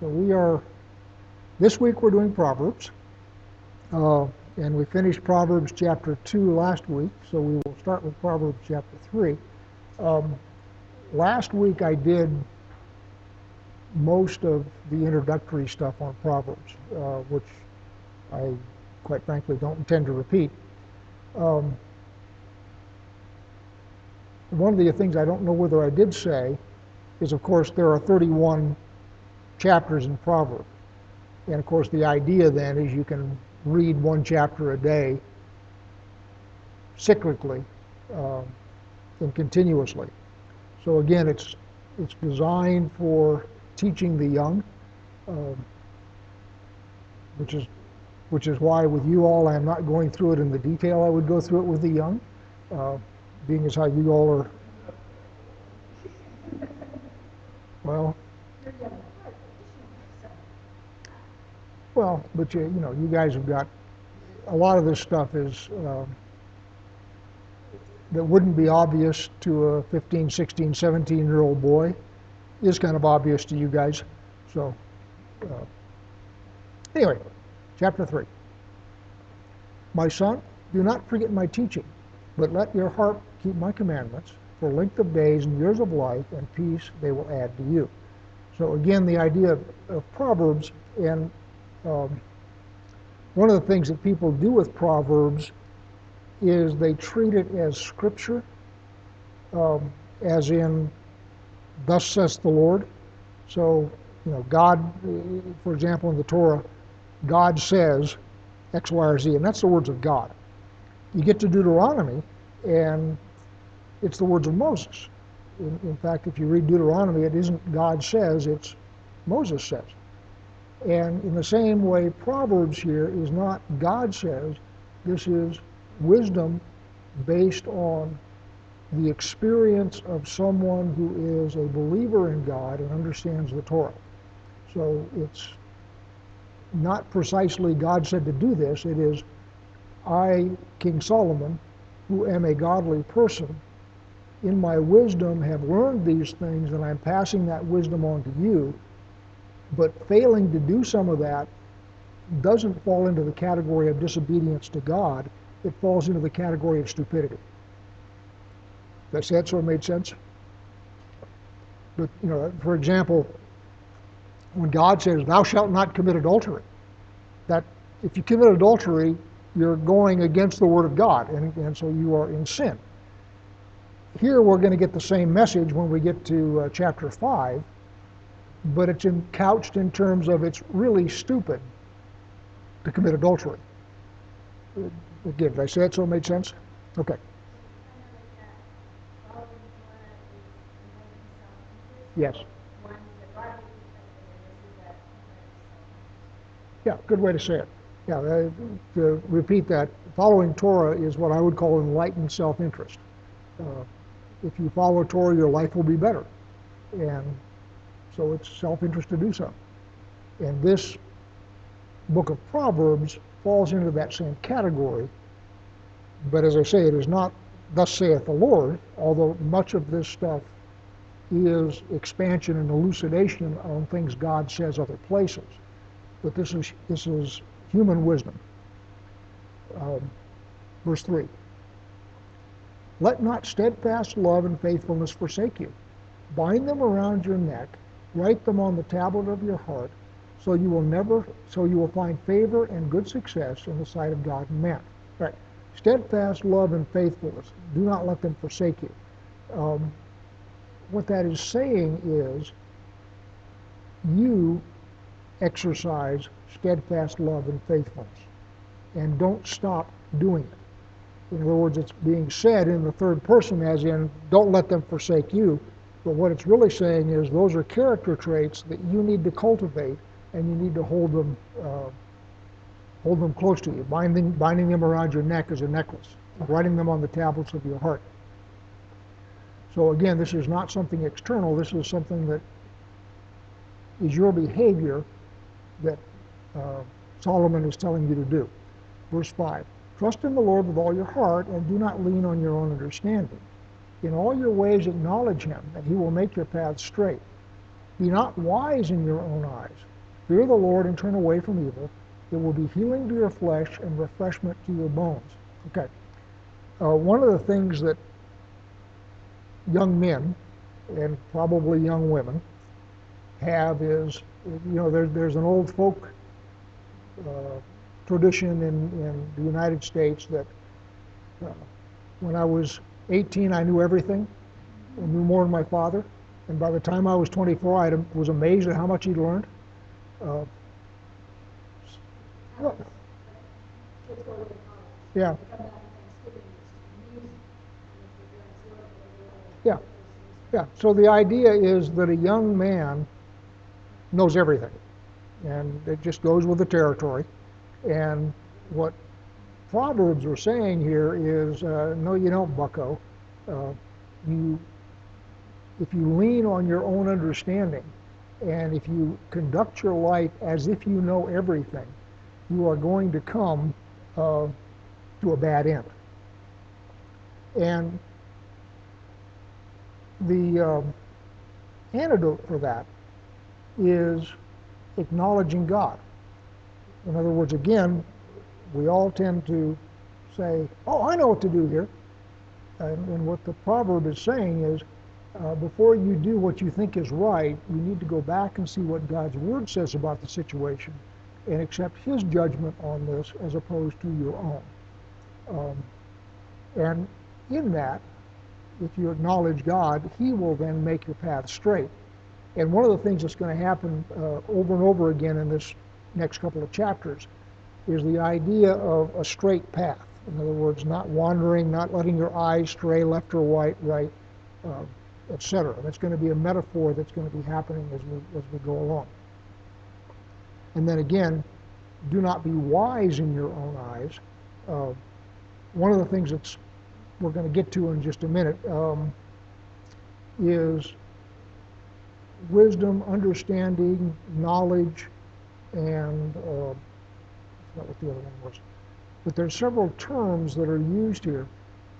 So we are, this week we're doing Proverbs. Uh, and we finished Proverbs chapter 2 last week, so we will start with Proverbs chapter 3. Um, last week I did most of the introductory stuff on Proverbs, uh, which I quite frankly don't intend to repeat. Um, one of the things I don't know whether I did say is, of course, there are 31 chapters in Proverbs. And of course, the idea then is you can read one chapter a day cyclically um, and continuously. So again, it's it's designed for teaching the young, um, which is which is why with you all I'm not going through it in the detail I would go through it with the young, uh, being as how you all are. Well, well, but you, you know, you guys have got a lot of this stuff is um, that wouldn't be obvious to a 15, 16, 17 year old boy is kind of obvious to you guys. So, uh, anyway, chapter 3. My son, do not forget my teaching, but let your heart keep my commandments. For length of days and years of life and peace they will add to you. So, again, the idea of, of Proverbs and um, one of the things that people do with Proverbs is they treat it as scripture, um, as in, thus says the Lord. So, you know, God, for example, in the Torah, God says X, Y, or Z, and that's the words of God. You get to Deuteronomy, and it's the words of Moses. In, in fact, if you read Deuteronomy, it isn't God says, it's Moses says. And in the same way, Proverbs here is not God says, this is wisdom based on the experience of someone who is a believer in God and understands the Torah. So it's not precisely God said to do this, it is I, King Solomon, who am a godly person, in my wisdom have learned these things and I'm passing that wisdom on to you but failing to do some of that doesn't fall into the category of disobedience to God. It falls into the category of stupidity. That that sort of made sense? But, you know, for example, when God says, thou shalt not commit adultery, that if you commit adultery, you're going against the word of God, and, and so you are in sin. Here we're going to get the same message when we get to uh, chapter 5, but it's in, couched in terms of it's really stupid to commit adultery. Again, did I say it so it made sense? Okay. Yes. Yeah, good way to say it. Yeah, uh, to repeat that, following Torah is what I would call enlightened self-interest. Uh, if you follow Torah, your life will be better. And so it's self-interest to do so. And this book of Proverbs falls into that same category. But as I say, it is not thus saith the Lord, although much of this stuff is expansion and elucidation on things God says other places. But this is, this is human wisdom. Um, verse 3. Let not steadfast love and faithfulness forsake you. Bind them around your neck Write them on the tablet of your heart, so you will never, so you will find favor and good success in the sight of God and man. Right. Steadfast love and faithfulness. Do not let them forsake you. Um, what that is saying is, you exercise steadfast love and faithfulness, and don't stop doing it. In other words, it's being said in the third person, as in, don't let them forsake you. But what it's really saying is those are character traits that you need to cultivate and you need to hold them, uh, hold them close to you, binding, binding them around your neck as a necklace, writing them on the tablets of your heart. So again, this is not something external. This is something that is your behavior that uh, Solomon is telling you to do. Verse 5 Trust in the Lord with all your heart and do not lean on your own understanding. In all your ways acknowledge him, and he will make your paths straight. Be not wise in your own eyes. Fear the Lord and turn away from evil. It will be healing to your flesh and refreshment to your bones. Okay. Uh, one of the things that young men and probably young women have is, you know, there, there's an old folk uh, tradition in, in the United States that uh, when I was 18, I knew everything. I knew more than my father. And by the time I was 24, I was amazed at how much he'd learned. Uh, yeah. Yeah. Yeah. So the idea is that a young man knows everything, and it just goes with the territory. And what Proverbs are saying here is, uh, no, you don't, Bucko. Uh, you, if you lean on your own understanding, and if you conduct your life as if you know everything, you are going to come uh, to a bad end. And the um, antidote for that is acknowledging God. In other words, again, we all tend to say, oh, I know what to do here. And, and what the proverb is saying is, uh, before you do what you think is right, you need to go back and see what God's Word says about the situation and accept His judgment on this as opposed to your own. Um, and in that, if you acknowledge God, He will then make your path straight. And one of the things that's going to happen uh, over and over again in this next couple of chapters is the idea of a straight path. In other words, not wandering, not letting your eyes stray left or right, right, uh, etc. That's going to be a metaphor that's going to be happening as we as we go along. And then again, do not be wise in your own eyes. Uh, one of the things that's we're going to get to in just a minute um, is wisdom, understanding, knowledge, and uh, Forgot what the other one was. But there's several terms that are used here,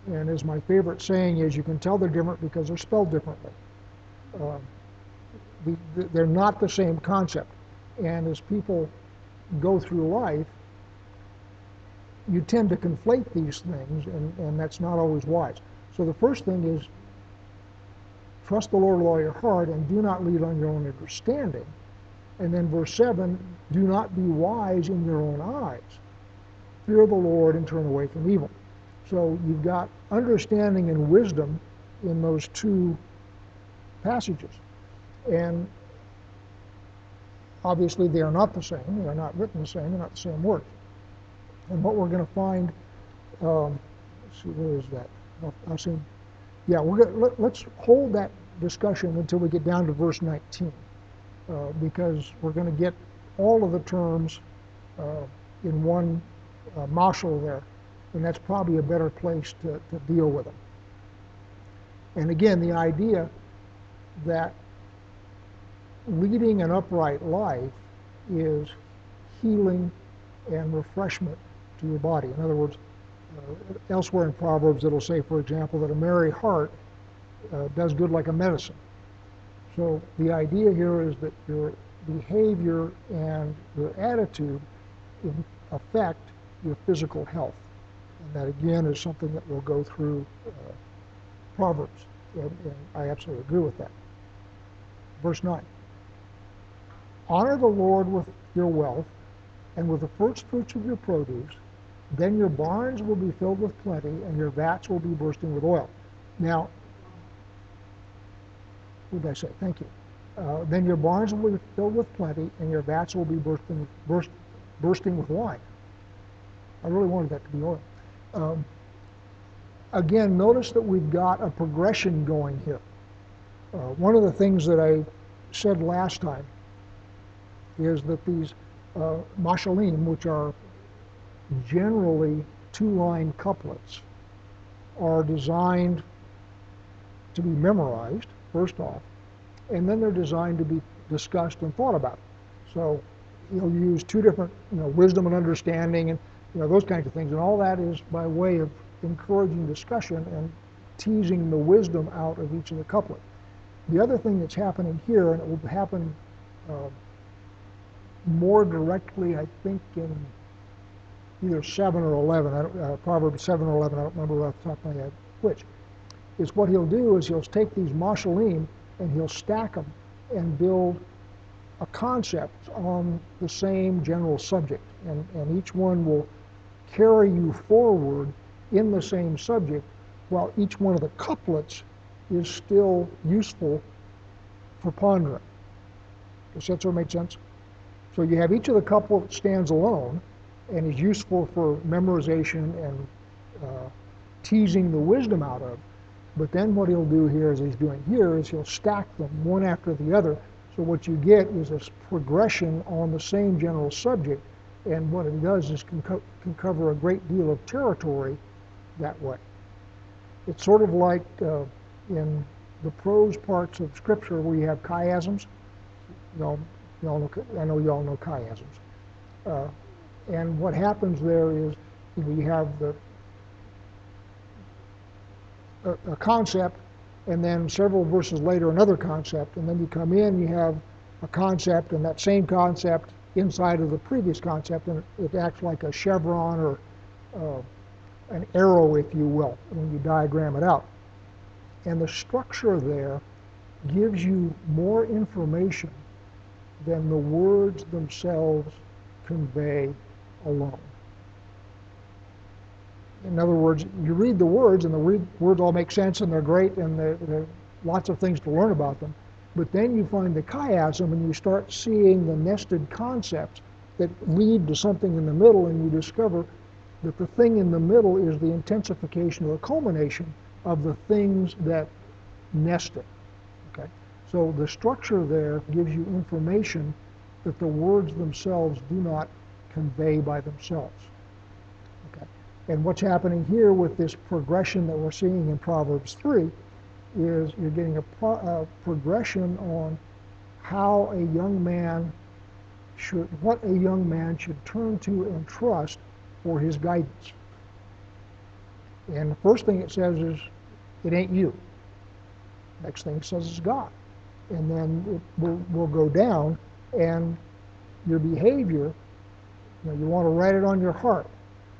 and as my favorite saying is, you can tell they're different because they're spelled differently. Uh, the, the, they're not the same concept, and as people go through life, you tend to conflate these things, and, and that's not always wise. So the first thing is trust the Lord with all your heart and do not lead on your own understanding. And then verse 7 do not be wise in your own eyes. Fear the Lord and turn away from evil. So you've got understanding and wisdom in those two passages. And obviously they are not the same. They are not written the same. They're not the same words. And what we're going to find, um, let's see, where is that? I'll, see. Yeah, we're gonna, let, us hold that discussion until we get down to verse 19, uh, because we're going to get all of the terms uh, in one uh, there, and that's probably a better place to, to deal with them. And again, the idea that leading an upright life is healing and refreshment to your body. In other words, uh, elsewhere in Proverbs, it'll say, for example, that a merry heart uh, does good like a medicine. So the idea here is that your behavior and your attitude affect your physical health. And that, again, is something that will go through uh, Proverbs. And, and I absolutely agree with that. Verse 9 Honor the Lord with your wealth and with the first fruits of your produce, then your barns will be filled with plenty, and your vats will be bursting with oil. Now, what I say? Thank you. Uh, then your barns will be filled with plenty, and your vats will be bursting, burst, bursting with wine. I really wanted that to be oil. Um, again, notice that we've got a progression going here. Uh, one of the things that I said last time is that these uh, mashalim, which are generally two-line couplets, are designed to be memorized, first off, and then they're designed to be discussed and thought about. So you'll use two different, you know, wisdom and understanding and, you know, those kinds of things. And all that is by way of encouraging discussion and teasing the wisdom out of each of the couplets. the other thing that's happening here, and it will happen uh, more directly, I think, in either 7 or 11, uh, Proverbs 7 or 11, I don't remember off the top of my head which, is what he'll do is he'll take these mashalim and he'll stack them and build a concept on the same general subject. And, and each one will carry you forward in the same subject, while each one of the couplets is still useful for pondering. Does that sort of make sense? So you have each of the couple that stands alone and is useful for memorization and uh, teasing the wisdom out of. But then what he'll do here, as he's doing here, is he'll stack them one after the other. So what you get is a progression on the same general subject. And what it does is can, co can cover a great deal of territory that way. It's sort of like uh, in the prose parts of Scripture where you have chiasms. Y'all, y'all know, I know y'all know chiasms. Uh, and what happens there is you, have the a, concept, and then several verses later another concept, and then you come in, you have a concept, and that same concept inside of the previous concept, and it, it acts like a chevron or uh, an arrow, if you will, when you diagram it out. And the structure there gives you more information than the words themselves convey alone. In other words, you read the words, and the words all make sense, and they're great, and there are lots of things to learn about them. But then you find the chiasm, and you start seeing the nested concepts that lead to something in the middle, and you discover that the thing in the middle is the intensification or the culmination of the things that nest it. Okay? So the structure there gives you information that the words themselves do not convey by themselves. And what's happening here with this progression that we're seeing in Proverbs 3 is you're getting a, pro a progression on how a young man should, what a young man should turn to and trust for his guidance. And the first thing it says is, it ain't you. Next thing it says is God. And then it will, will go down, and your behavior, you, know, you want to write it on your heart.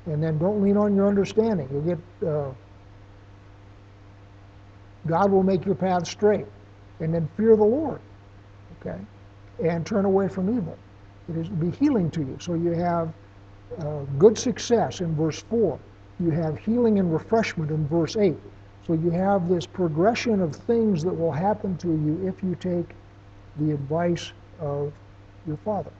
And then don't lean on your understanding. You get uh, God will make your path straight. And then fear the Lord. Okay? And turn away from evil. It is be healing to you. So you have uh, good success in verse 4. You have healing and refreshment in verse 8. So you have this progression of things that will happen to you if you take the advice of your Father.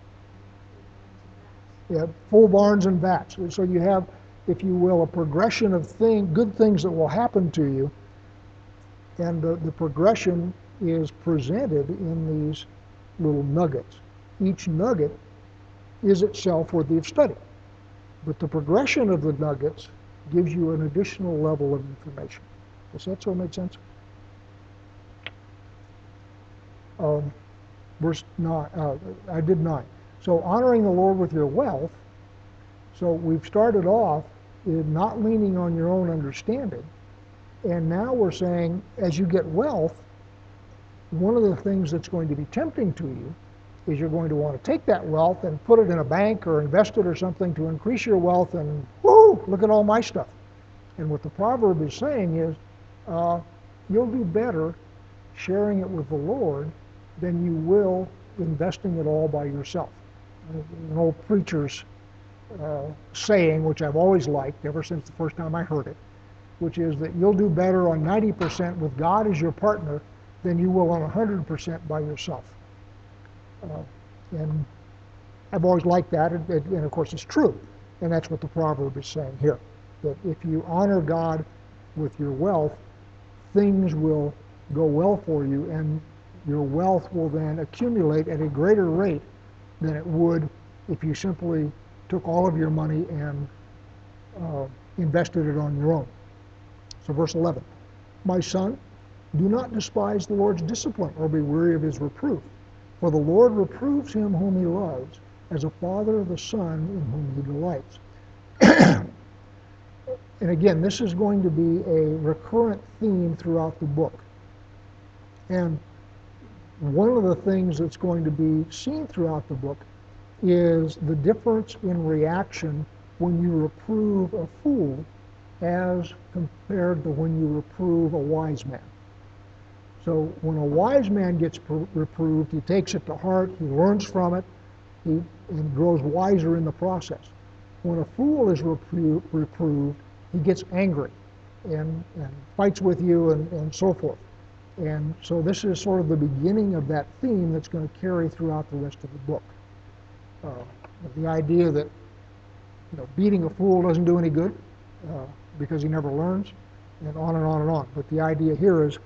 You have full barns and vats. So you have, if you will, a progression of thing, good things that will happen to you, and the, the progression is presented in these little nuggets. Each nugget is itself worthy of study. But the progression of the nuggets gives you an additional level of information. Does that sort of make sense? Um, verse nine, uh, I did nine. So honoring the Lord with your wealth, so we've started off in not leaning on your own understanding, and now we're saying as you get wealth, one of the things that's going to be tempting to you is you're going to want to take that wealth and put it in a bank or invest it or something to increase your wealth and whoo, look at all my stuff. And what the proverb is saying is, uh, you'll do better sharing it with the Lord than you will investing it all by yourself an old preacher's uh, saying, which I've always liked ever since the first time I heard it, which is that you'll do better on 90% with God as your partner than you will on 100% by yourself. Uh, and I've always liked that, and, and of course it's true. And that's what the proverb is saying here, that if you honor God with your wealth, things will go well for you, and your wealth will then accumulate at a greater rate than it would if you simply took all of your money and uh, invested it on your own. So, verse 11 My son, do not despise the Lord's discipline or be weary of his reproof. For the Lord reproves him whom he loves, as a father the son in whom he delights. and again, this is going to be a recurrent theme throughout the book. And one of the things that's going to be seen throughout the book is the difference in reaction when you reprove a fool as compared to when you reprove a wise man. So when a wise man gets reproved, he takes it to heart, he learns from it, he grows wiser in the process. When a fool is repro reproved, he gets angry and, and fights with you and, and so forth. And so this is sort of the beginning of that theme that's going to carry throughout the rest of the book. Uh, the idea that you know, beating a fool doesn't do any good uh, because he never learns, and on and on and on. But the idea here is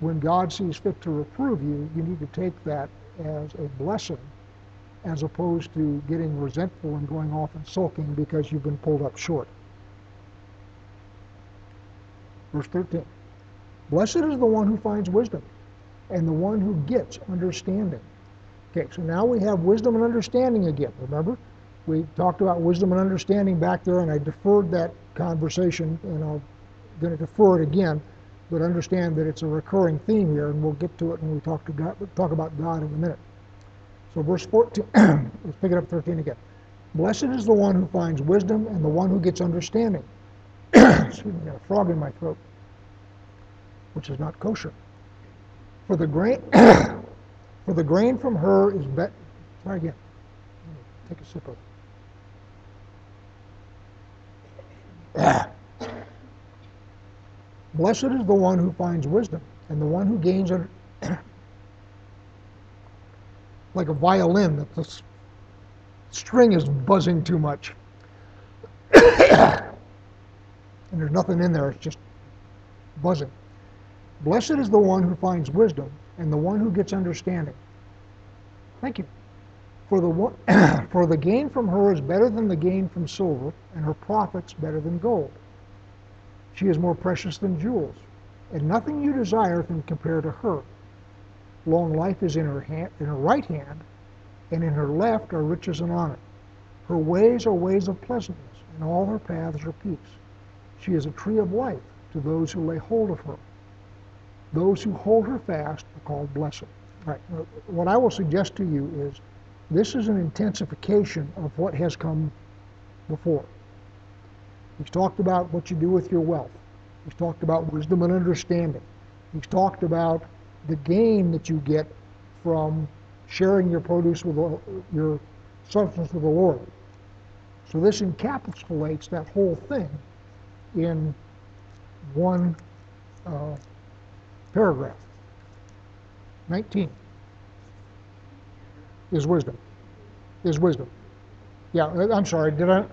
when God sees fit to reprove you, you need to take that as a blessing as opposed to getting resentful and going off and sulking because you've been pulled up short. Verse 13. Blessed is the one who finds wisdom and the one who gets understanding. Okay, so now we have wisdom and understanding again. Remember? We talked about wisdom and understanding back there, and I deferred that conversation, and I'm going to defer it again, but understand that it's a recurring theme here, and we'll get to it when we talk, to God, talk about God in a minute. So verse 14, let's pick it up 13 again. Blessed is the one who finds wisdom and the one who gets understanding. Excuse me, I got a frog in my throat, which is not kosher. For the grain, for the grain from her is better. Try again. Take a sip of it. Blessed is the one who finds wisdom and the one who gains it like a violin that the string is buzzing too much. and there's nothing in there, it's just buzzing. Blessed is the one who finds wisdom and the one who gets understanding. Thank you. For the, for the gain from her is better than the gain from silver, and her profits better than gold. She is more precious than jewels, and nothing you desire can compare to her. Long life is in her, hand, in her right hand, and in her left are riches and honor. Her ways are ways of pleasantness, and all her paths are peace. She is a tree of life to those who lay hold of her. Those who hold her fast are called blessed. Right. What I will suggest to you is this is an intensification of what has come before. He's talked about what you do with your wealth. He's talked about wisdom and understanding. He's talked about the gain that you get from sharing your produce with your substance with the Lord. So this encapsulates that whole thing in one uh, paragraph. 19 is wisdom. Is wisdom. Yeah, I'm sorry, did I?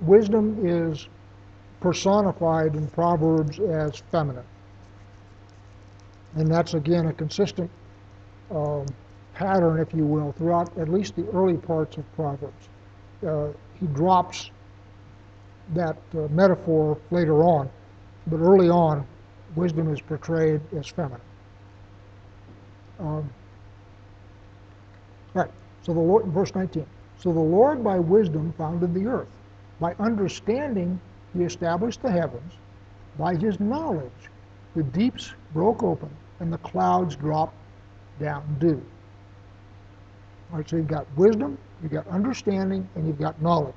Wisdom is personified in Proverbs as feminine. And that's again a consistent um, pattern, if you will, throughout at least the early parts of Proverbs. Uh, he drops that uh, metaphor later on, but early on, wisdom is portrayed as feminine. Um, right. So the Lord, verse 19. So the Lord by wisdom founded the earth. By understanding he established the heavens. By his knowledge, the deeps broke open and the clouds dropped down dew. All right, so you've got wisdom, you've got understanding, and you've got knowledge.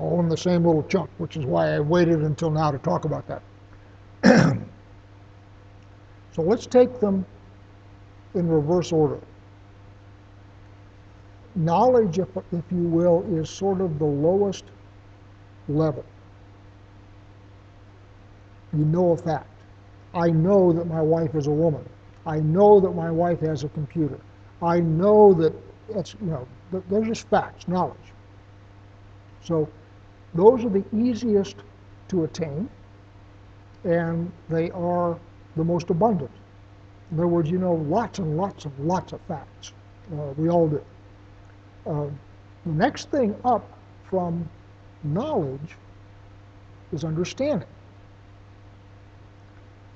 All in the same little chunk, which is why I waited until now to talk about that. so let's take them in reverse order. Knowledge, if, if you will, is sort of the lowest level. You know a fact. I know that my wife is a woman. I know that my wife has a computer. I know that it's, you know, they're just facts, knowledge. So those are the easiest to attain, and they are the most abundant. In other words, you know lots and lots and lots of facts. Uh, we all do. Uh, the next thing up from knowledge is understanding.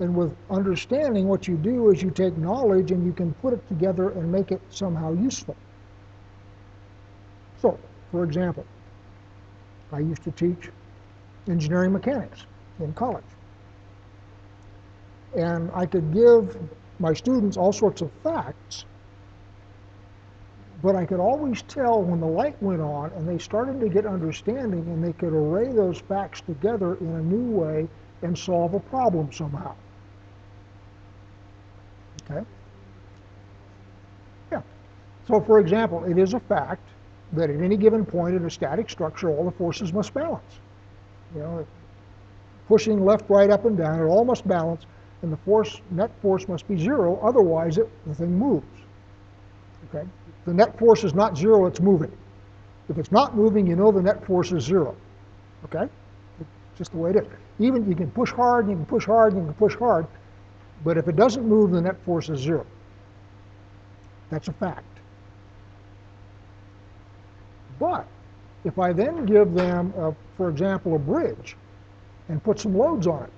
And with understanding, what you do is you take knowledge and you can put it together and make it somehow useful. So, for example, I used to teach engineering mechanics in college. and I could give my students all sorts of facts, but I could always tell when the light went on and they started to get understanding and they could array those facts together in a new way and solve a problem somehow. Okay? Yeah. So, for example, it is a fact that at any given point in a static structure, all the forces must balance. You know, pushing left, right, up, and down, it all must balance, and the force, net force must be zero, otherwise it, the thing moves. Okay? The net force is not zero, it's moving. If it's not moving, you know the net force is zero. Okay? It's just the way it is. Even you can push hard, you can push hard, you can push hard, but if it doesn't move, the net force is zero. That's a fact. But if I then give them, a, for example, a bridge and put some loads on it,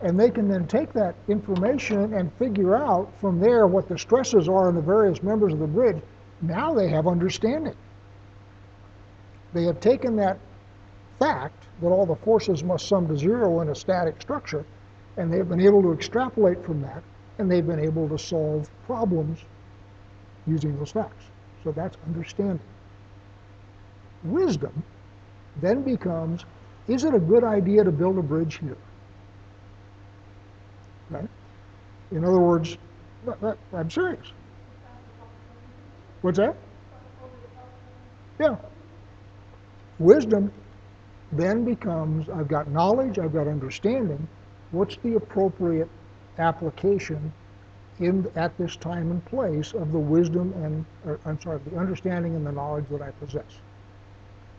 and they can then take that information and figure out from there what the stresses are in the various members of the bridge, now they have understanding. They have taken that fact that all the forces must sum to zero in a static structure, and they've been able to extrapolate from that, and they've been able to solve problems using those facts. So that's understanding. Wisdom then becomes, is it a good idea to build a bridge here? Right? In other words, I'm serious. What's that? Yeah. Wisdom then becomes I've got knowledge, I've got understanding. What's the appropriate application in at this time and place of the wisdom and or, I'm sorry, the understanding and the knowledge that I possess?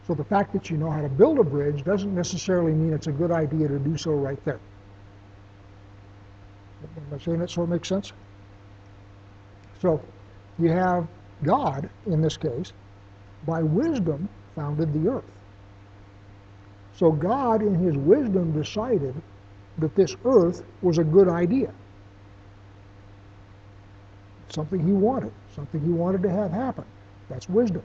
So the fact that you know how to build a bridge doesn't necessarily mean it's a good idea to do so right there. Am I saying that so it makes sense? So you have God, in this case, by wisdom founded the earth. So God, in his wisdom, decided that this earth was a good idea. Something he wanted, something he wanted to have happen. That's wisdom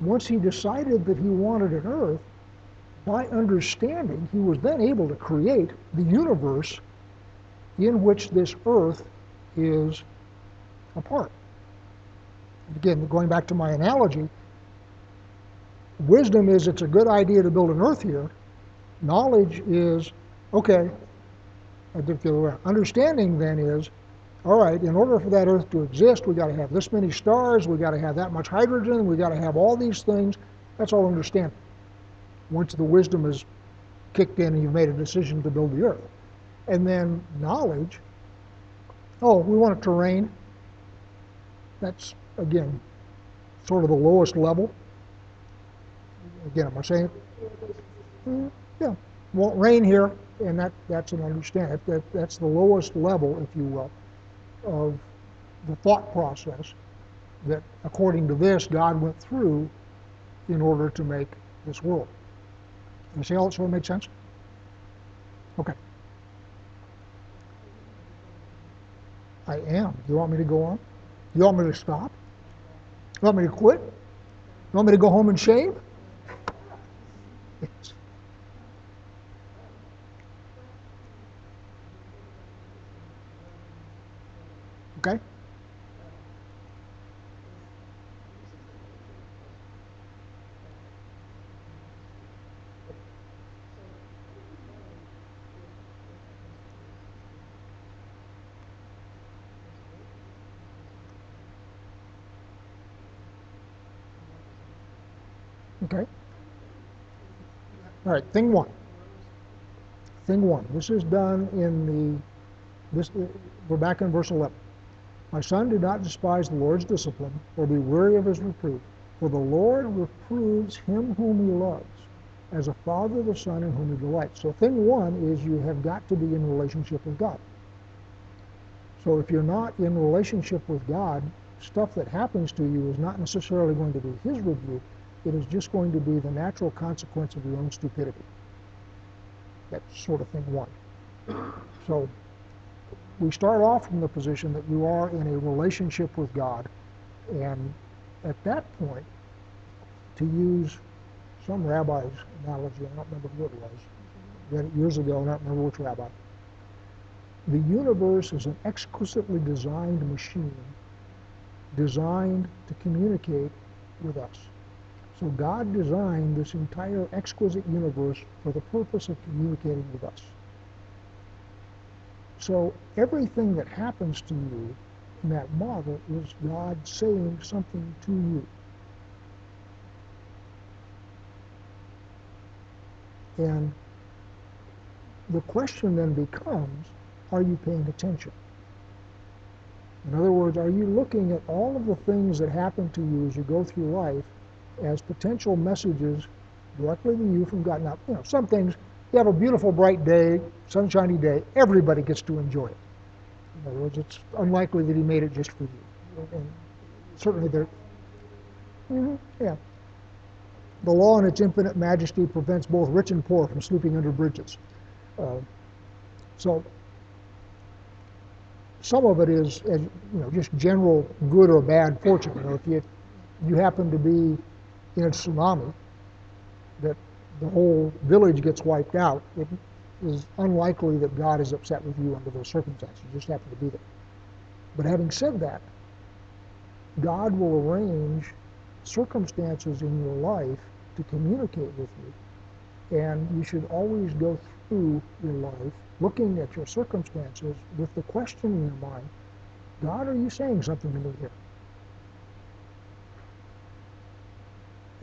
once he decided that he wanted an earth, by understanding, he was then able to create the universe in which this earth is a part. Again, going back to my analogy, wisdom is it's a good idea to build an earth here. Knowledge is, okay, I did the other way. Understanding then is, all right, in order for that Earth to exist, we've got to have this many stars, we've got to have that much hydrogen, we've got to have all these things. That's all understanding. Once the wisdom is kicked in and you've made a decision to build the Earth. And then knowledge, oh, we want it to rain. That's, again, sort of the lowest level. Again, am I saying mm, yeah, won't rain here, and that, that's an understanding. That, that's the lowest level, if you will of the thought process that, according to this, God went through in order to make this world. You see how that sort of makes sense? Okay. I am. Do you want me to go on? Do You want me to stop? You want me to quit? You want me to go home and shave? Okay? Okay. All right, thing one. Thing one. This is done in the, this, we're back in verse 11. My son, do not despise the Lord's discipline, or be weary of his reproof. For the Lord reproves him whom he loves, as a father the son in whom he delights. So thing one is you have got to be in relationship with God. So if you're not in relationship with God, stuff that happens to you is not necessarily going to be his rebuke. It is just going to be the natural consequence of your own stupidity. That's sort of thing one. So we start off from the position that you are in a relationship with God, and at that point, to use some rabbi's analogy, I don't remember who it was, read it years ago, I don't remember which rabbi. the universe is an exquisitely designed machine designed to communicate with us. So God designed this entire exquisite universe for the purpose of communicating with us. So everything that happens to you in that model is God saying something to you. And the question then becomes, are you paying attention? In other words, are you looking at all of the things that happen to you as you go through life as potential messages directly to you from God? Now, you know, some things, you have a beautiful, bright day, sunshiny day, everybody gets to enjoy it. In other words, it's unlikely that he made it just for you. And certainly there, mm-hmm, yeah. The law in its infinite majesty prevents both rich and poor from sleeping under bridges. Uh, so some of it is, as, you know, just general good or bad fortune. You know, if you, you happen to be in a tsunami, that the whole village gets wiped out, it is unlikely that God is upset with you under those circumstances. You just happen to be there. But having said that, God will arrange circumstances in your life to communicate with you. And you should always go through your life looking at your circumstances with the question in your mind, God, are you saying something to me here?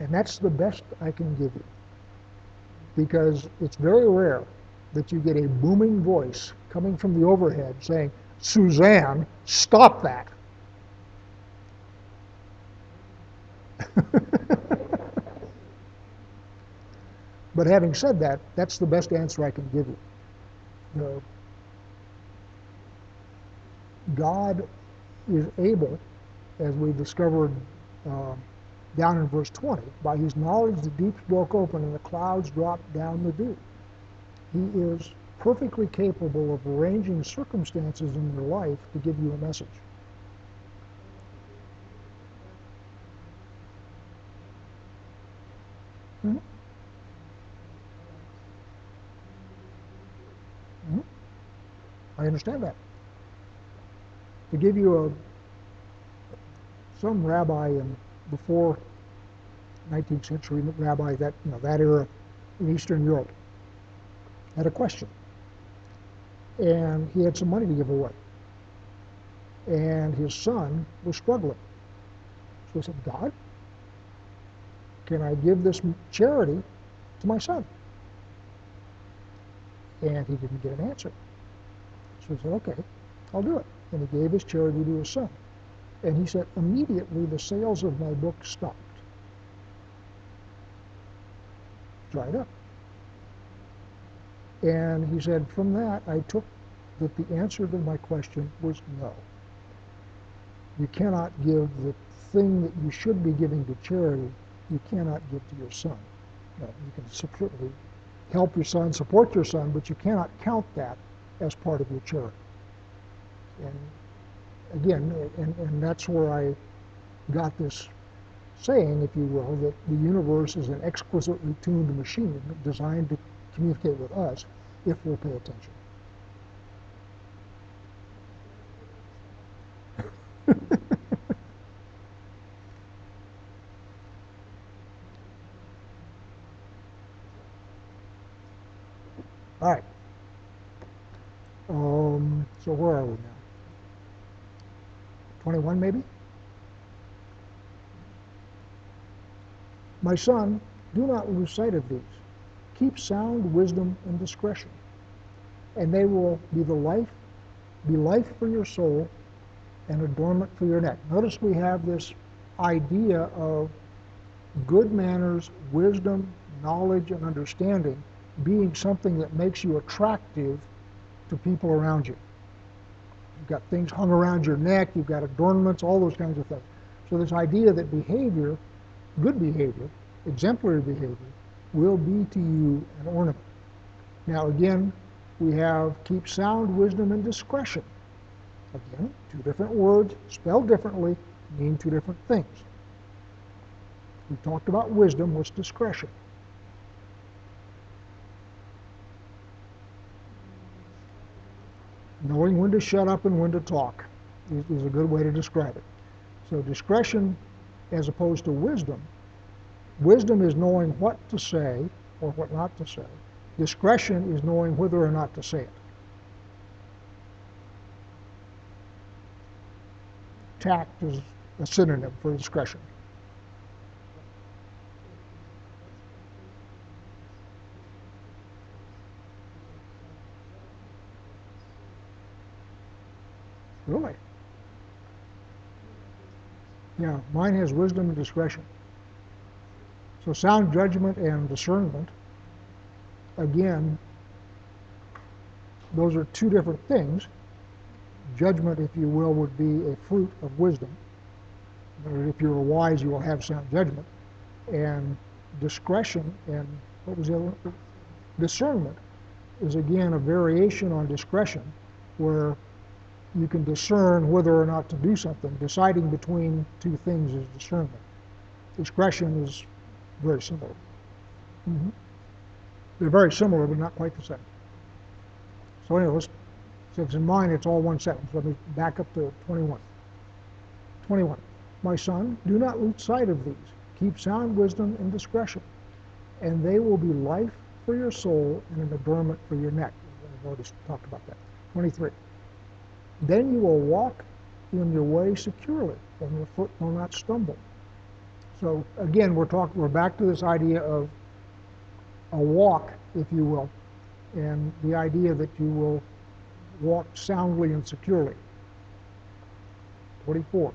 And that's the best I can give you. Because it's very rare that you get a booming voice coming from the overhead saying, Suzanne, stop that. but having said that, that's the best answer I can give you. The God is able, as we discovered uh, down in verse 20, by his knowledge the deeps broke open and the clouds dropped down the dew. He is perfectly capable of arranging circumstances in your life to give you a message. Mm-hmm. Mm-hmm. I understand that. To give you a some rabbi in before 19th century rabbi that you know that era in Eastern Europe had a question, and he had some money to give away, and his son was struggling. So he said, God, can I give this charity to my son? And he didn't get an answer. So he said, okay, I'll do it. And he gave his charity to his son. And he said, immediately the sales of my book stopped. Dried up. And he said, from that, I took that the answer to my question was no. You cannot give the thing that you should be giving to charity, you cannot give to your son. You can certainly help your son, support your son, but you cannot count that as part of your charity. And again, and, and that's where I got this saying, if you will, that the universe is an exquisitely tuned machine designed to communicate with us if we'll pay attention. All right. Um, so where are we now? 21 maybe? My son, do not lose sight of these. Keep sound wisdom and discretion, and they will be the life, be life for your soul and adornment for your neck. Notice we have this idea of good manners, wisdom, knowledge, and understanding being something that makes you attractive to people around you. You've got things hung around your neck, you've got adornments, all those kinds of things. So this idea that behavior, good behavior, exemplary behavior, will be to you an ornament. Now again, we have keep sound wisdom and discretion. Again, two different words, spelled differently, mean two different things. We talked about wisdom, what's discretion? Knowing when to shut up and when to talk is, is a good way to describe it. So discretion as opposed to wisdom. Wisdom is knowing what to say or what not to say. Discretion is knowing whether or not to say it. Tact is a synonym for discretion. Really? Yeah, mine has wisdom and discretion. So sound judgment and discernment, again, those are two different things. Judgment, if you will, would be a fruit of wisdom. If you're wise, you will have sound judgment. And discretion and what was the other one? Discernment is again a variation on discretion where you can discern whether or not to do something. Deciding between two things is discernment. Discretion is very similar. Mm-hmm. They're very similar, but not quite the same. So anyway, let's, since in mine it's all one sentence, let me back up to 21. 21. My son, do not lose sight of these. Keep sound wisdom and discretion, and they will be life for your soul and an adornment for your neck. I've already talked about that. 23. Then you will walk in your way securely, and your foot will not stumble. So again, we're talking. We're back to this idea of a walk, if you will, and the idea that you will walk soundly and securely. 44.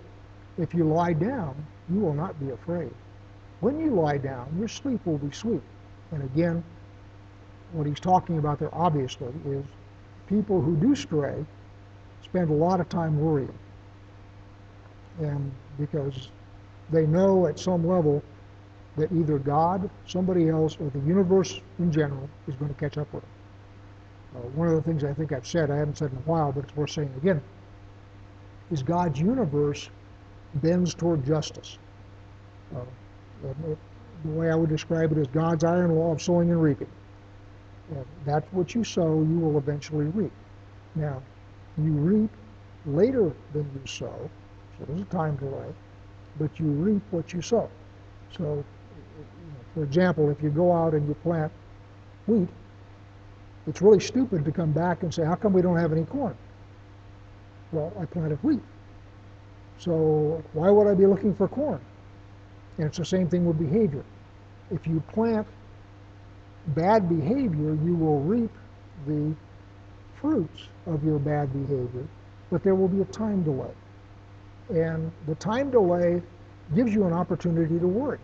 If you lie down, you will not be afraid. When you lie down, your sleep will be sweet. And again, what he's talking about there obviously is people who do stray spend a lot of time worrying. And because they know at some level that either God, somebody else, or the universe in general is going to catch up with them. Uh, one of the things I think I've said, I haven't said in a while, but it's worth saying again, is God's universe bends toward justice. Uh, it, the way I would describe it is God's iron law of sowing and reaping. And that's what you sow, you will eventually reap. Now, you reap later than you sow, so there's a time delay, but you reap what you sow. So, for example, if you go out and you plant wheat, it's really stupid to come back and say, how come we don't have any corn? Well, I planted wheat. So why would I be looking for corn? And it's the same thing with behavior. If you plant bad behavior, you will reap the fruits of your bad behavior, but there will be a time delay. And the time delay gives you an opportunity to worry.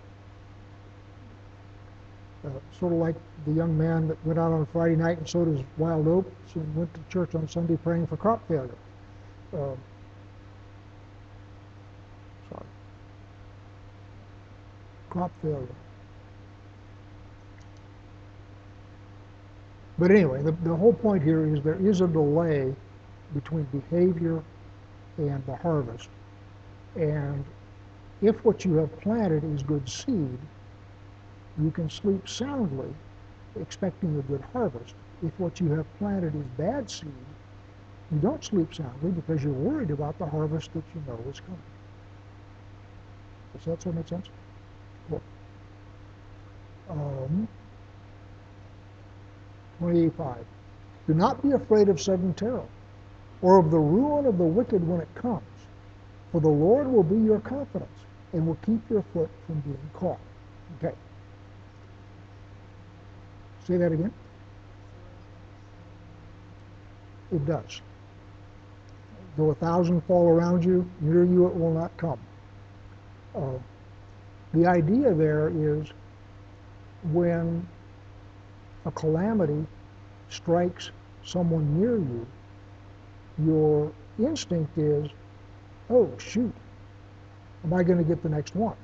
Uh, sort of like the young man that went out on a Friday night and sowed his wild oats and went to church on Sunday praying for crop failure. Uh, sorry. Crop failure. But anyway, the, the whole point here is there is a delay between behavior and the harvest. And if what you have planted is good seed, you can sleep soundly expecting a good harvest. If what you have planted is bad seed, you don't sleep soundly because you're worried about the harvest that you know is coming. Does that sort of make sense? Cool. Um, 28.5. Do not be afraid of sudden terror or of the ruin of the wicked when it comes, for the Lord will be your confidence and will keep your foot from being caught. Okay. Say that again. It does. Though a thousand fall around you, near you it will not come. Uh, the idea there is when a calamity strikes someone near you, your instinct is, oh, shoot, am I going to get the next one?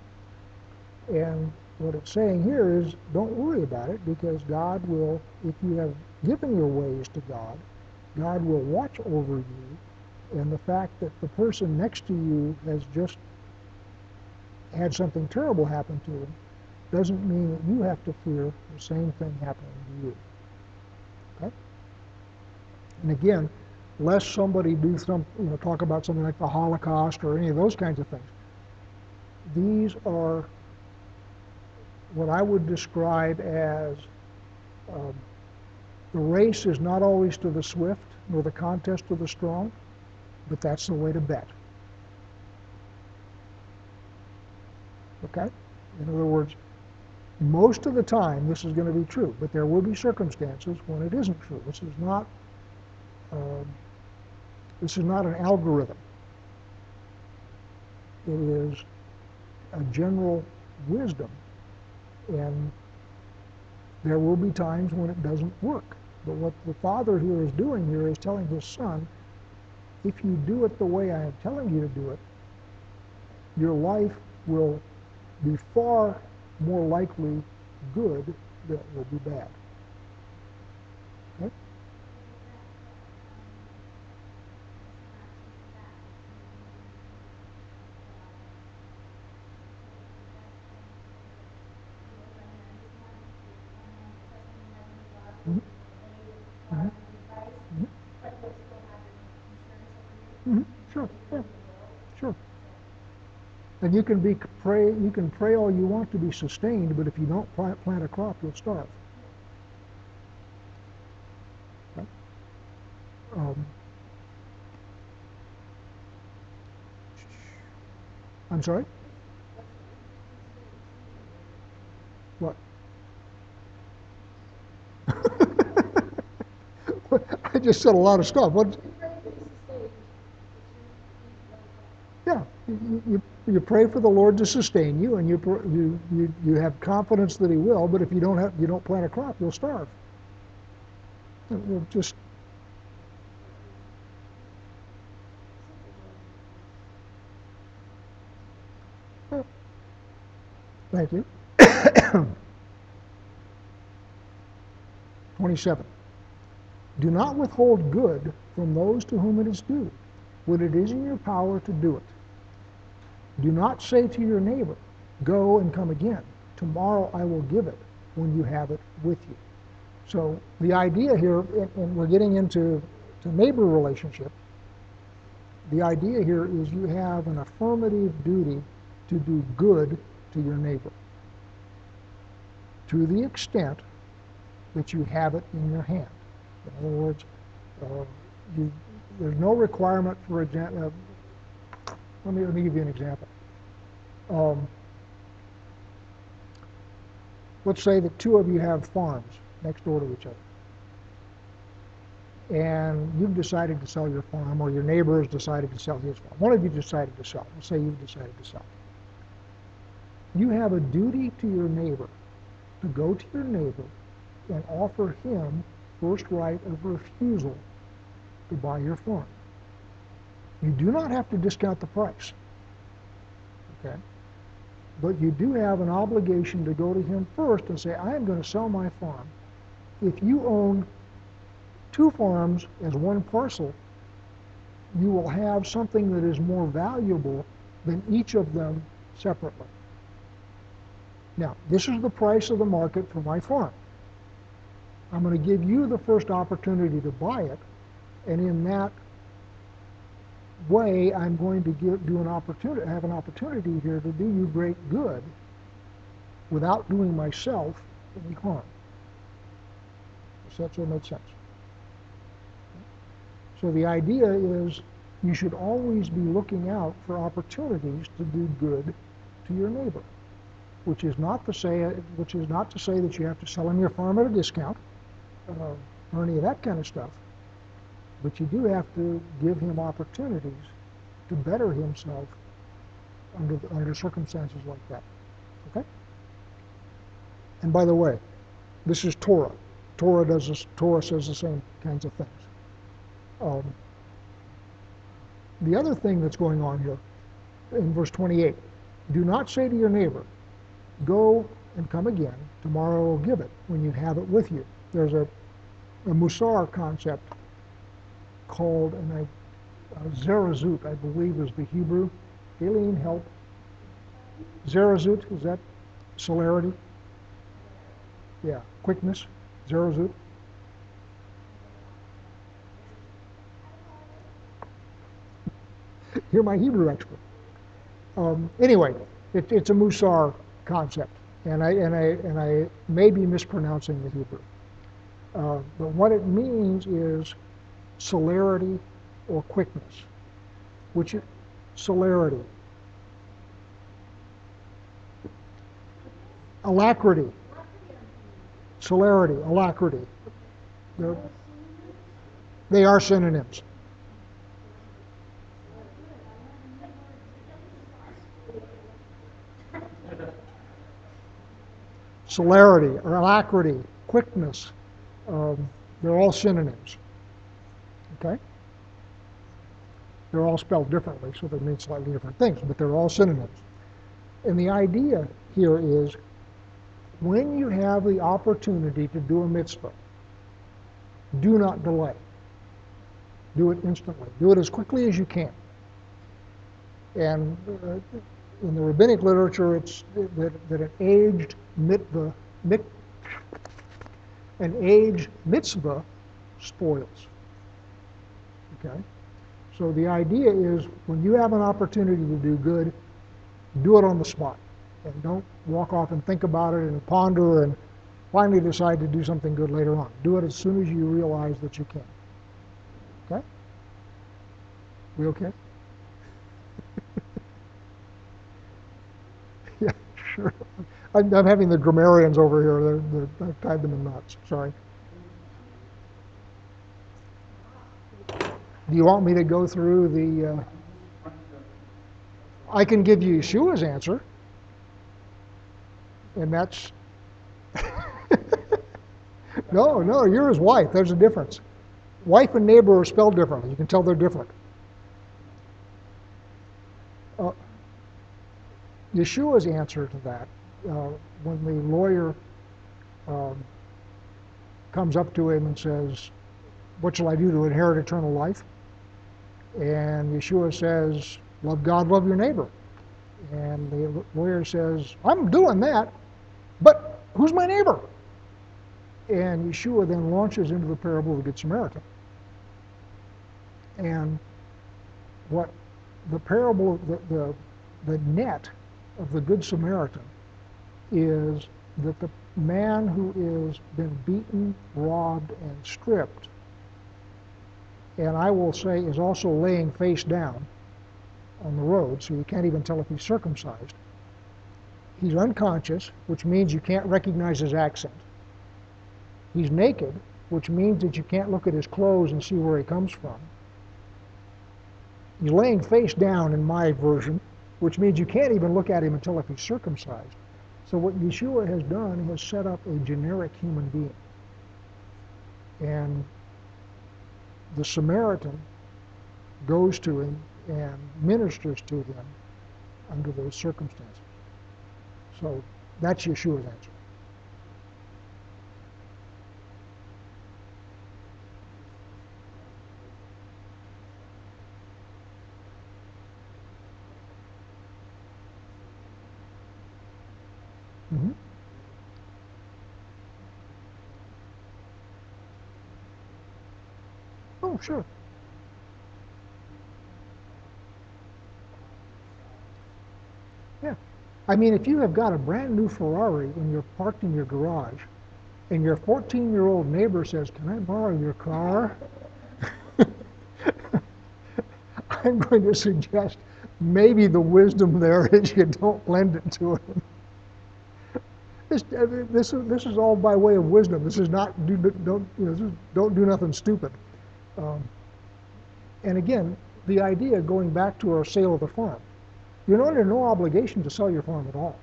And what it's saying here is don't worry about it because God will, if you have given your ways to God, God will watch over you. And the fact that the person next to you has just had something terrible happen to him doesn't mean that you have to fear the same thing happening you. Okay? And again, lest somebody do some, you know, talk about something like the Holocaust or any of those kinds of things. These are what I would describe as um, the race is not always to the swift, nor the contest to the strong, but that's the way to bet. Okay? In other words, most of the time this is going to be true, but there will be circumstances when it isn't true. This is not um, this is not an algorithm. It is a general wisdom, and there will be times when it doesn't work. But what the father here is doing here is telling his son, if you do it the way I am telling you to do it, your life will be far more likely good than will be bad. Okay? Mhm. Mhm. Mhm. Mhm. Sure, yeah, sure. And you can be pray you can pray all you want to be sustained, but if you don't plant, a crop, you'll starve. Um, I'm sorry. What? I just said a lot of stuff. What? Yeah, you, pray for the Lord to sustain you, and you, you, you, you have confidence that He will. But if you don't have, you don't plant a crop, you'll starve. You'll just. Thank you. 27. Do not withhold good from those to whom it is due, when it is in your power to do it. Do not say to your neighbor, Go and come again. Tomorrow I will give it when you have it with you. So the idea here, and we're getting into to neighbor relationship, the idea here is you have an affirmative duty to do good to your neighbor to the extent that you have it in your hand. In other words, uh, you, there's no requirement for a, uh, let me, let me give you an example. Um, let's say that two of you have farms next door to each other. And you've decided to sell your farm, or your neighbor has decided to sell his farm. One of you decided to sell. Let's say you've decided to sell. You have a duty to your neighbor to go to your neighbor and offer him first right of refusal to buy your farm. You do not have to discount the price. Okay? But you do have an obligation to go to him first and say, I am going to sell my farm. If you own two farms as one parcel, you will have something that is more valuable than each of them separately. Now, this is the price of the market for my farm. I'm going to give you the first opportunity to buy it, and in that way, I'm going to give, do an opportunity, have an opportunity here to do you great good without doing myself any harm. Does that sort of make sense? So the idea is you should always be looking out for opportunities to do good to your neighbor, which is not to say which is not to say that you have to sell him your farm at a discount uh, or any of that kind of stuff. But you do have to give him opportunities to better himself under, under circumstances like that. Okay? And by the way, this is Torah. Torah does this, Torah says the same kinds of things. Um, the other thing that's going on here in verse 28, do not say to your neighbor, go and come again, tomorrow I will give it when you have it with you. There's a, a Musar concept called, and I, uh, Zerazut, I believe is the Hebrew. Alien help. Zerazut, is that celerity? Yeah, quickness. Zerazut. You're my Hebrew expert. Um, anyway, it, it's a Musar concept, and I, and, I, and I may be mispronouncing the Hebrew. Uh, but what it means is celerity or quickness, which is celerity. Alacrity, celerity, alacrity. They're, they are synonyms. Celerity or alacrity, quickness, um, they're all synonyms. Okay? They're all spelled differently, so they mean slightly different things, but they're all synonyms. And the idea here is when you have the opportunity to do a mitzvah, do not delay. Do it instantly. Do it as quickly as you can. And uh, in the rabbinic literature, it's that, that an aged mitzvah, mit, an aged mitzvah spoils. Okay? So the idea is when you have an opportunity to do good, do it on the spot. And don't walk off and think about it and ponder and finally decide to do something good later on. Do it as soon as you realize that you can. Okay? We okay? yeah, sure. I'm, I'm, having the grammarians over here. They're, they're, I've tied them in knots. Sorry. Do you want me to go through the... Uh, I can give you Yeshua's answer. And that's... no, no, you're his wife. There's a difference. Wife and neighbor are spelled differently. You can tell they're different. Uh, Yeshua's answer to that, uh, when the lawyer um, comes up to him and says, What shall I do to inherit eternal life? And Yeshua says, Love God, love your neighbor. And the lawyer says, I'm doing that, but who's my neighbor? And Yeshua then launches into the parable of the Good Samaritan. And what the parable, the, the, the net of the Good Samaritan is that the man who is been beaten, robbed, and stripped, and I will say is also laying face down on the road, so you can't even tell if he's circumcised. He's unconscious, which means you can't recognize his accent. He's naked, which means that you can't look at his clothes and see where he comes from. He's laying face down in my version, which means you can't even look at him until if he's circumcised. So what Yeshua has done has set up a generic human being. And the Samaritan goes to him and ministers to him under those circumstances. So that's Yeshua's answer. Mm-hmm. Oh, sure. Yeah. I mean, if you have got a brand new Ferrari and you're parked in your garage, and your 14 year old neighbor says, Can I borrow your car? I'm going to suggest maybe the wisdom there is you don't lend it to him. This, this, is, this is all by way of wisdom. This is not, do, don't, you know, don't do nothing stupid. Um, and again, the idea going back to our sale of the farm, you're under no obligation to sell your farm at all.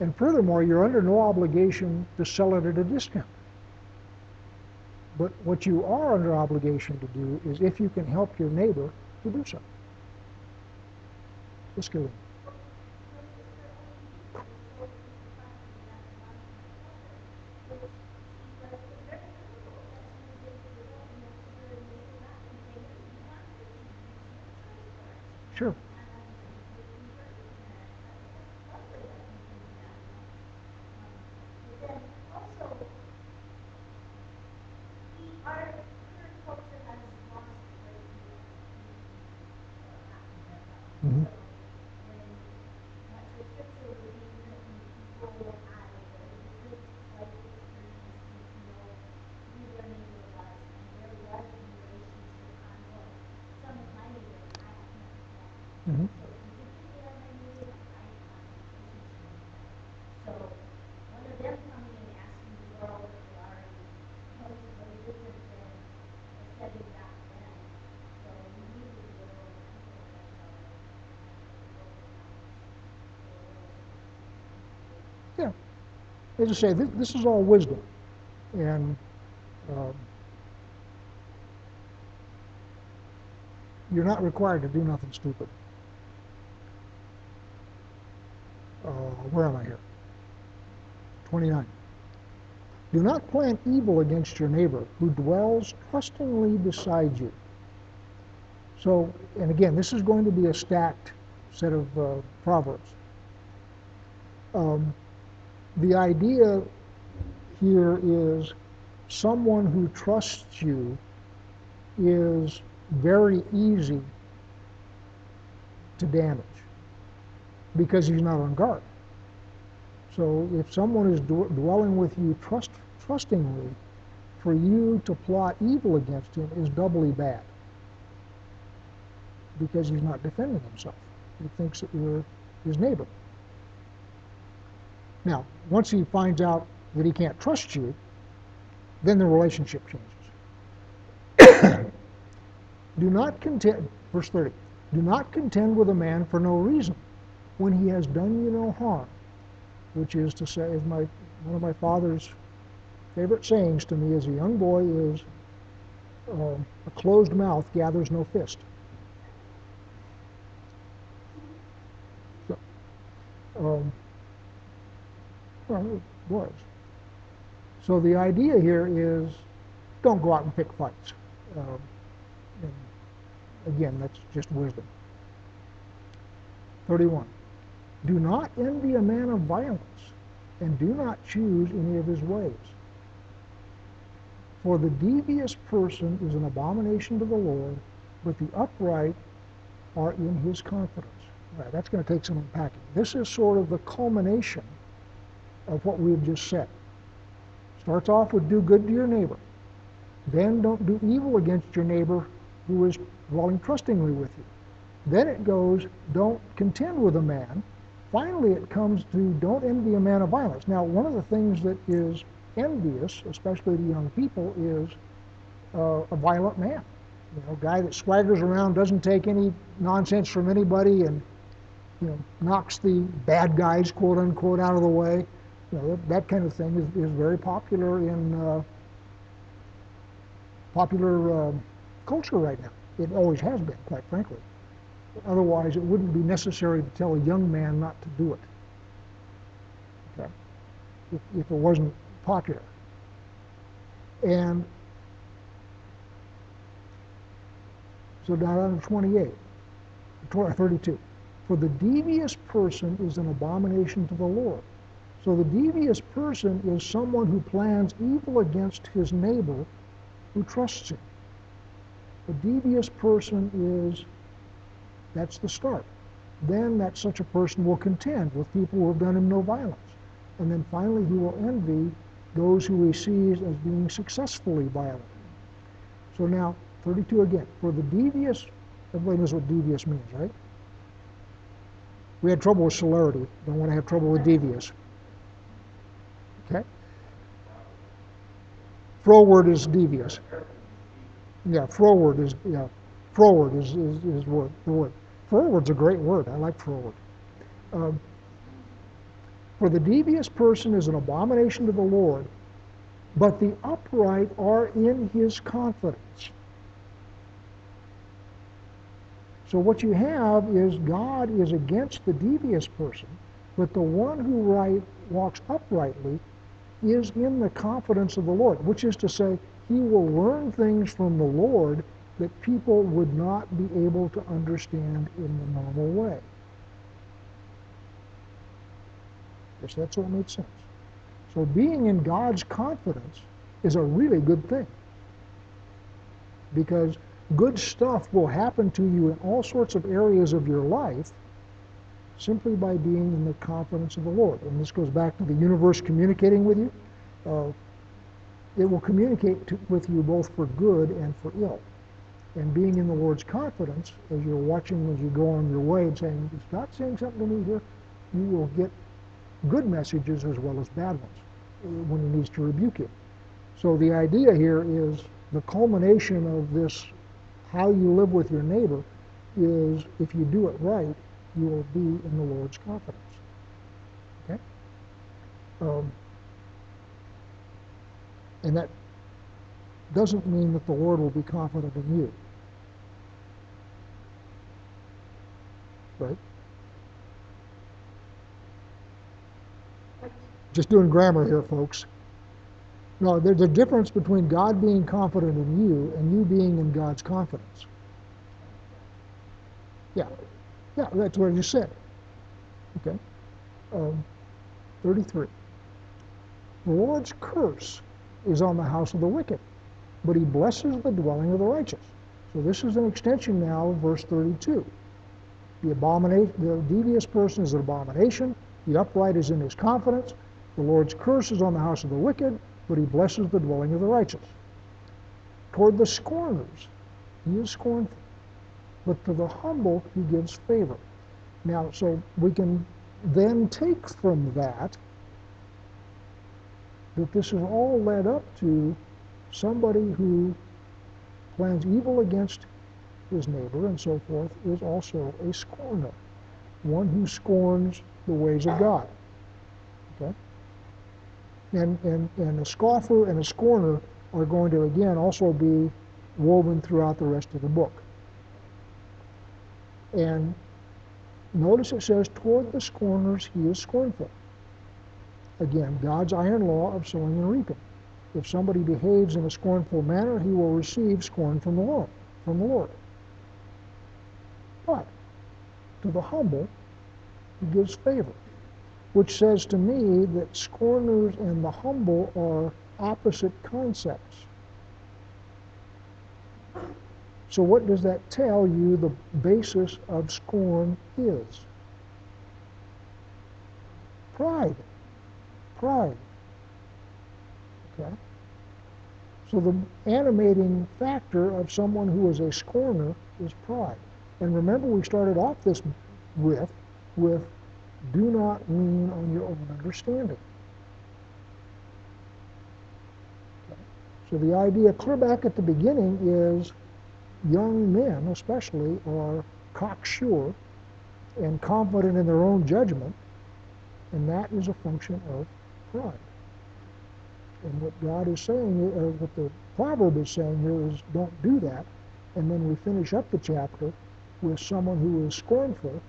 And furthermore, you're under no obligation to sell it at a discount. But what you are under obligation to do is if you can help your neighbor to do so. Let's go. Sure. Mhm. Mhm. So one of them coming and asking to go with the already knows way different than the setting back then. So we need to be a little mindful of that. Yeah. As I say, this, this is all wisdom. And um, you're not required to do nothing stupid. Uh, where am I here? 29. Do not plan evil against your neighbor who dwells trustingly beside you. So, and again, this is going to be a stacked set of uh, proverbs. Um, the idea here is someone who trusts you is very easy to damage because he's not on guard. So if someone is dwelling with you trust, trustingly, for you to plot evil against him is doubly bad because he's not defending himself. He thinks that you're his neighbor. Now, once he finds out that he can't trust you, then the relationship changes. do not contend, verse 30, do not contend with a man for no reason when he has done you no harm, which is to say, as my, one of my father's favorite sayings to me as a young boy is, uh, a closed mouth gathers no fist. So, um, well, it was. So the idea here is don't go out and pick fights. Um, and again, that's just wisdom. 31. Do not envy a man of violence, and do not choose any of his ways. For the devious person is an abomination to the Lord, but the upright are in his confidence. Right, that's going to take some unpacking. This is sort of the culmination of what we've just said. Starts off with do good to your neighbor. Then don't do evil against your neighbor who is dwelling trustingly with you. Then it goes, don't contend with a man. Finally, it comes to don't envy a man of violence. Now, one of the things that is envious, especially to young people, is uh, a violent man. You know, a guy that swaggers around, doesn't take any nonsense from anybody, and you know, knocks the bad guys, quote unquote, out of the way. You know, that, kind of thing is, is very popular in uh, popular uh, culture right now. It always has been, quite frankly. Otherwise, it wouldn't be necessary to tell a young man not to do it. Okay? If, if it wasn't popular. And so down to 28, 32. For the devious person is an abomination to the Lord. So the devious person is someone who plans evil against his neighbor who trusts him. A devious person is, that's the start. Then that such a person will contend with people who have done him no violence. And then finally he will envy those who he sees as being successfully violent. So now, 32 again. For the devious, everybody knows what devious means, right? We had trouble with celerity. Don't want to have trouble with devious. Okay? Froward is devious. Yeah, froward is yeah, froward is is, is word the word. Froward's a great word. I like froward. Um, for the devious person is an abomination to the Lord, but the upright are in his confidence. So what you have is God is against the devious person, but the one who right walks uprightly is in the confidence of the Lord, which is to say, he will learn things from the Lord that people would not be able to understand in the normal way. Guess that's what makes sense. So being in God's confidence is a really good thing. Because good stuff will happen to you in all sorts of areas of your life simply by being in the confidence of the Lord. And this goes back to the universe communicating with you. Uh, it will communicate to, with you both for good and for ill. And being in the Lord's confidence, as you're watching as you go on your way and saying, Is God saying something to me here? You will get good messages as well as bad ones uh, when He needs to rebuke you. So the idea here is the culmination of this how you live with your neighbor is if you do it right, you will be in the Lord's confidence. Okay? Um, and that doesn't mean that the Lord will be confident in you. Right? Just doing grammar here, folks. No, there's a difference between God being confident in you and you being in God's confidence. Yeah. Yeah, that's what you said. Okay. Um, 33. The Lord's curse is on the house of the wicked, but he blesses the dwelling of the righteous. So this is an extension now of verse 32. The, abomination, the devious person is an abomination. The upright is in his confidence. The Lord's curse is on the house of the wicked, but he blesses the dwelling of the righteous. Toward the scorners, he is scornful, but to the humble he gives favor. Now, so we can then take from that that this is all led up to somebody who plans evil against his neighbor and so forth is also a scorner, one who scorns the ways of God. Okay? And, and, and a scoffer and a scorner are going to, again, also be woven throughout the rest of the book. And notice it says, toward the scorners he is scornful. Again, God's iron law of sowing and reaping. If somebody behaves in a scornful manner, he will receive scorn from the Lord. From the Lord. But to the humble, he gives favor, which says to me that scorners and the humble are opposite concepts. So, what does that tell you the basis of scorn is? Pride. Pride. Okay? So, the animating factor of someone who is a scorner is pride. And remember, we started off this with, with do not lean on your own understanding. Okay? So, the idea clear back at the beginning is young men, especially, are cocksure and confident in their own judgment, and that is a function of pride. And what God is saying, or what the proverb is saying here is don't do that. And then we finish up the chapter with someone who is scornful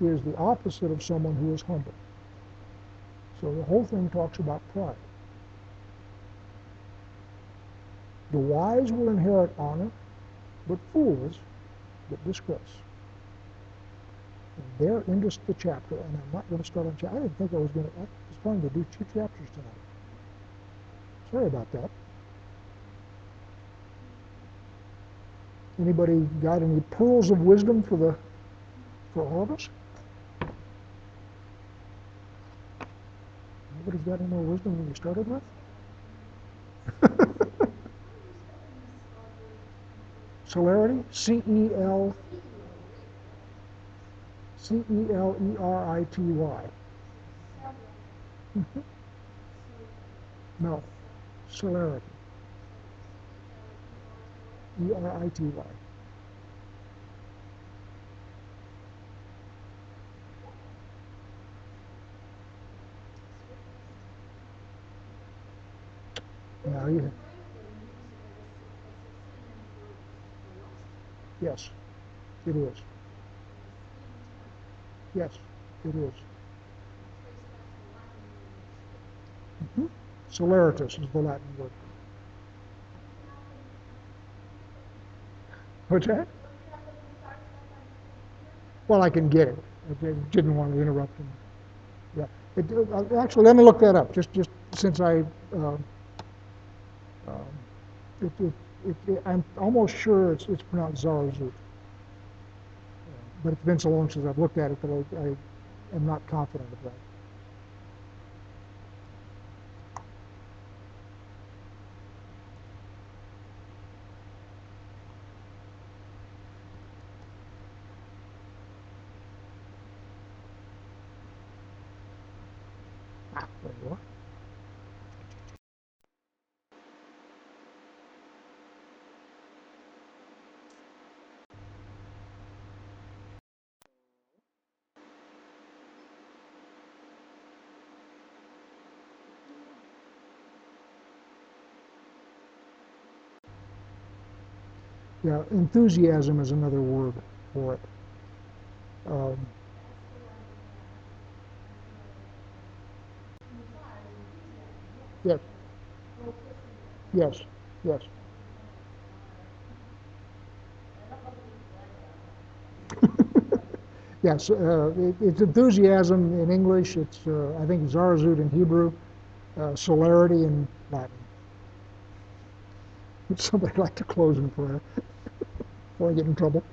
is the opposite of someone who is humble. So the whole thing talks about pride. The wise will inherit honor, but fools get disgrace. And there ends the chapter, and I'm not going to start on chapter. I didn't think I was going to. I was planning to do two chapters tonight. Sorry about that. Anybody got any pearls of wisdom for the for all of us? Nobody's got any more wisdom than you started with? Celerity, C-E-L, C-E-L-E-R-I-T-Y. No, celerity, E-R-I-T-Y. Now you, yes, it is. Yes, it is. Mhm. Celeritas is the Latin word. What's that? Well, I can get it. I didn't want to interrupt him. Yeah. It, uh, actually, let me look that up, just, just since I, uh, um, it, it, it, it, I'm almost sure it's, it's pronounced Zarazut. But it's been so long since I've looked at it that I, I am not confident of that. Ah, there you are. Yeah, enthusiasm is another word for it. Um, yes. Yes, yes. Yes, uh, it, it's enthusiasm in English. It's, uh, I think, Zarazut in Hebrew, uh, celerity in Latin. Would somebody like to close in prayer before I get in trouble?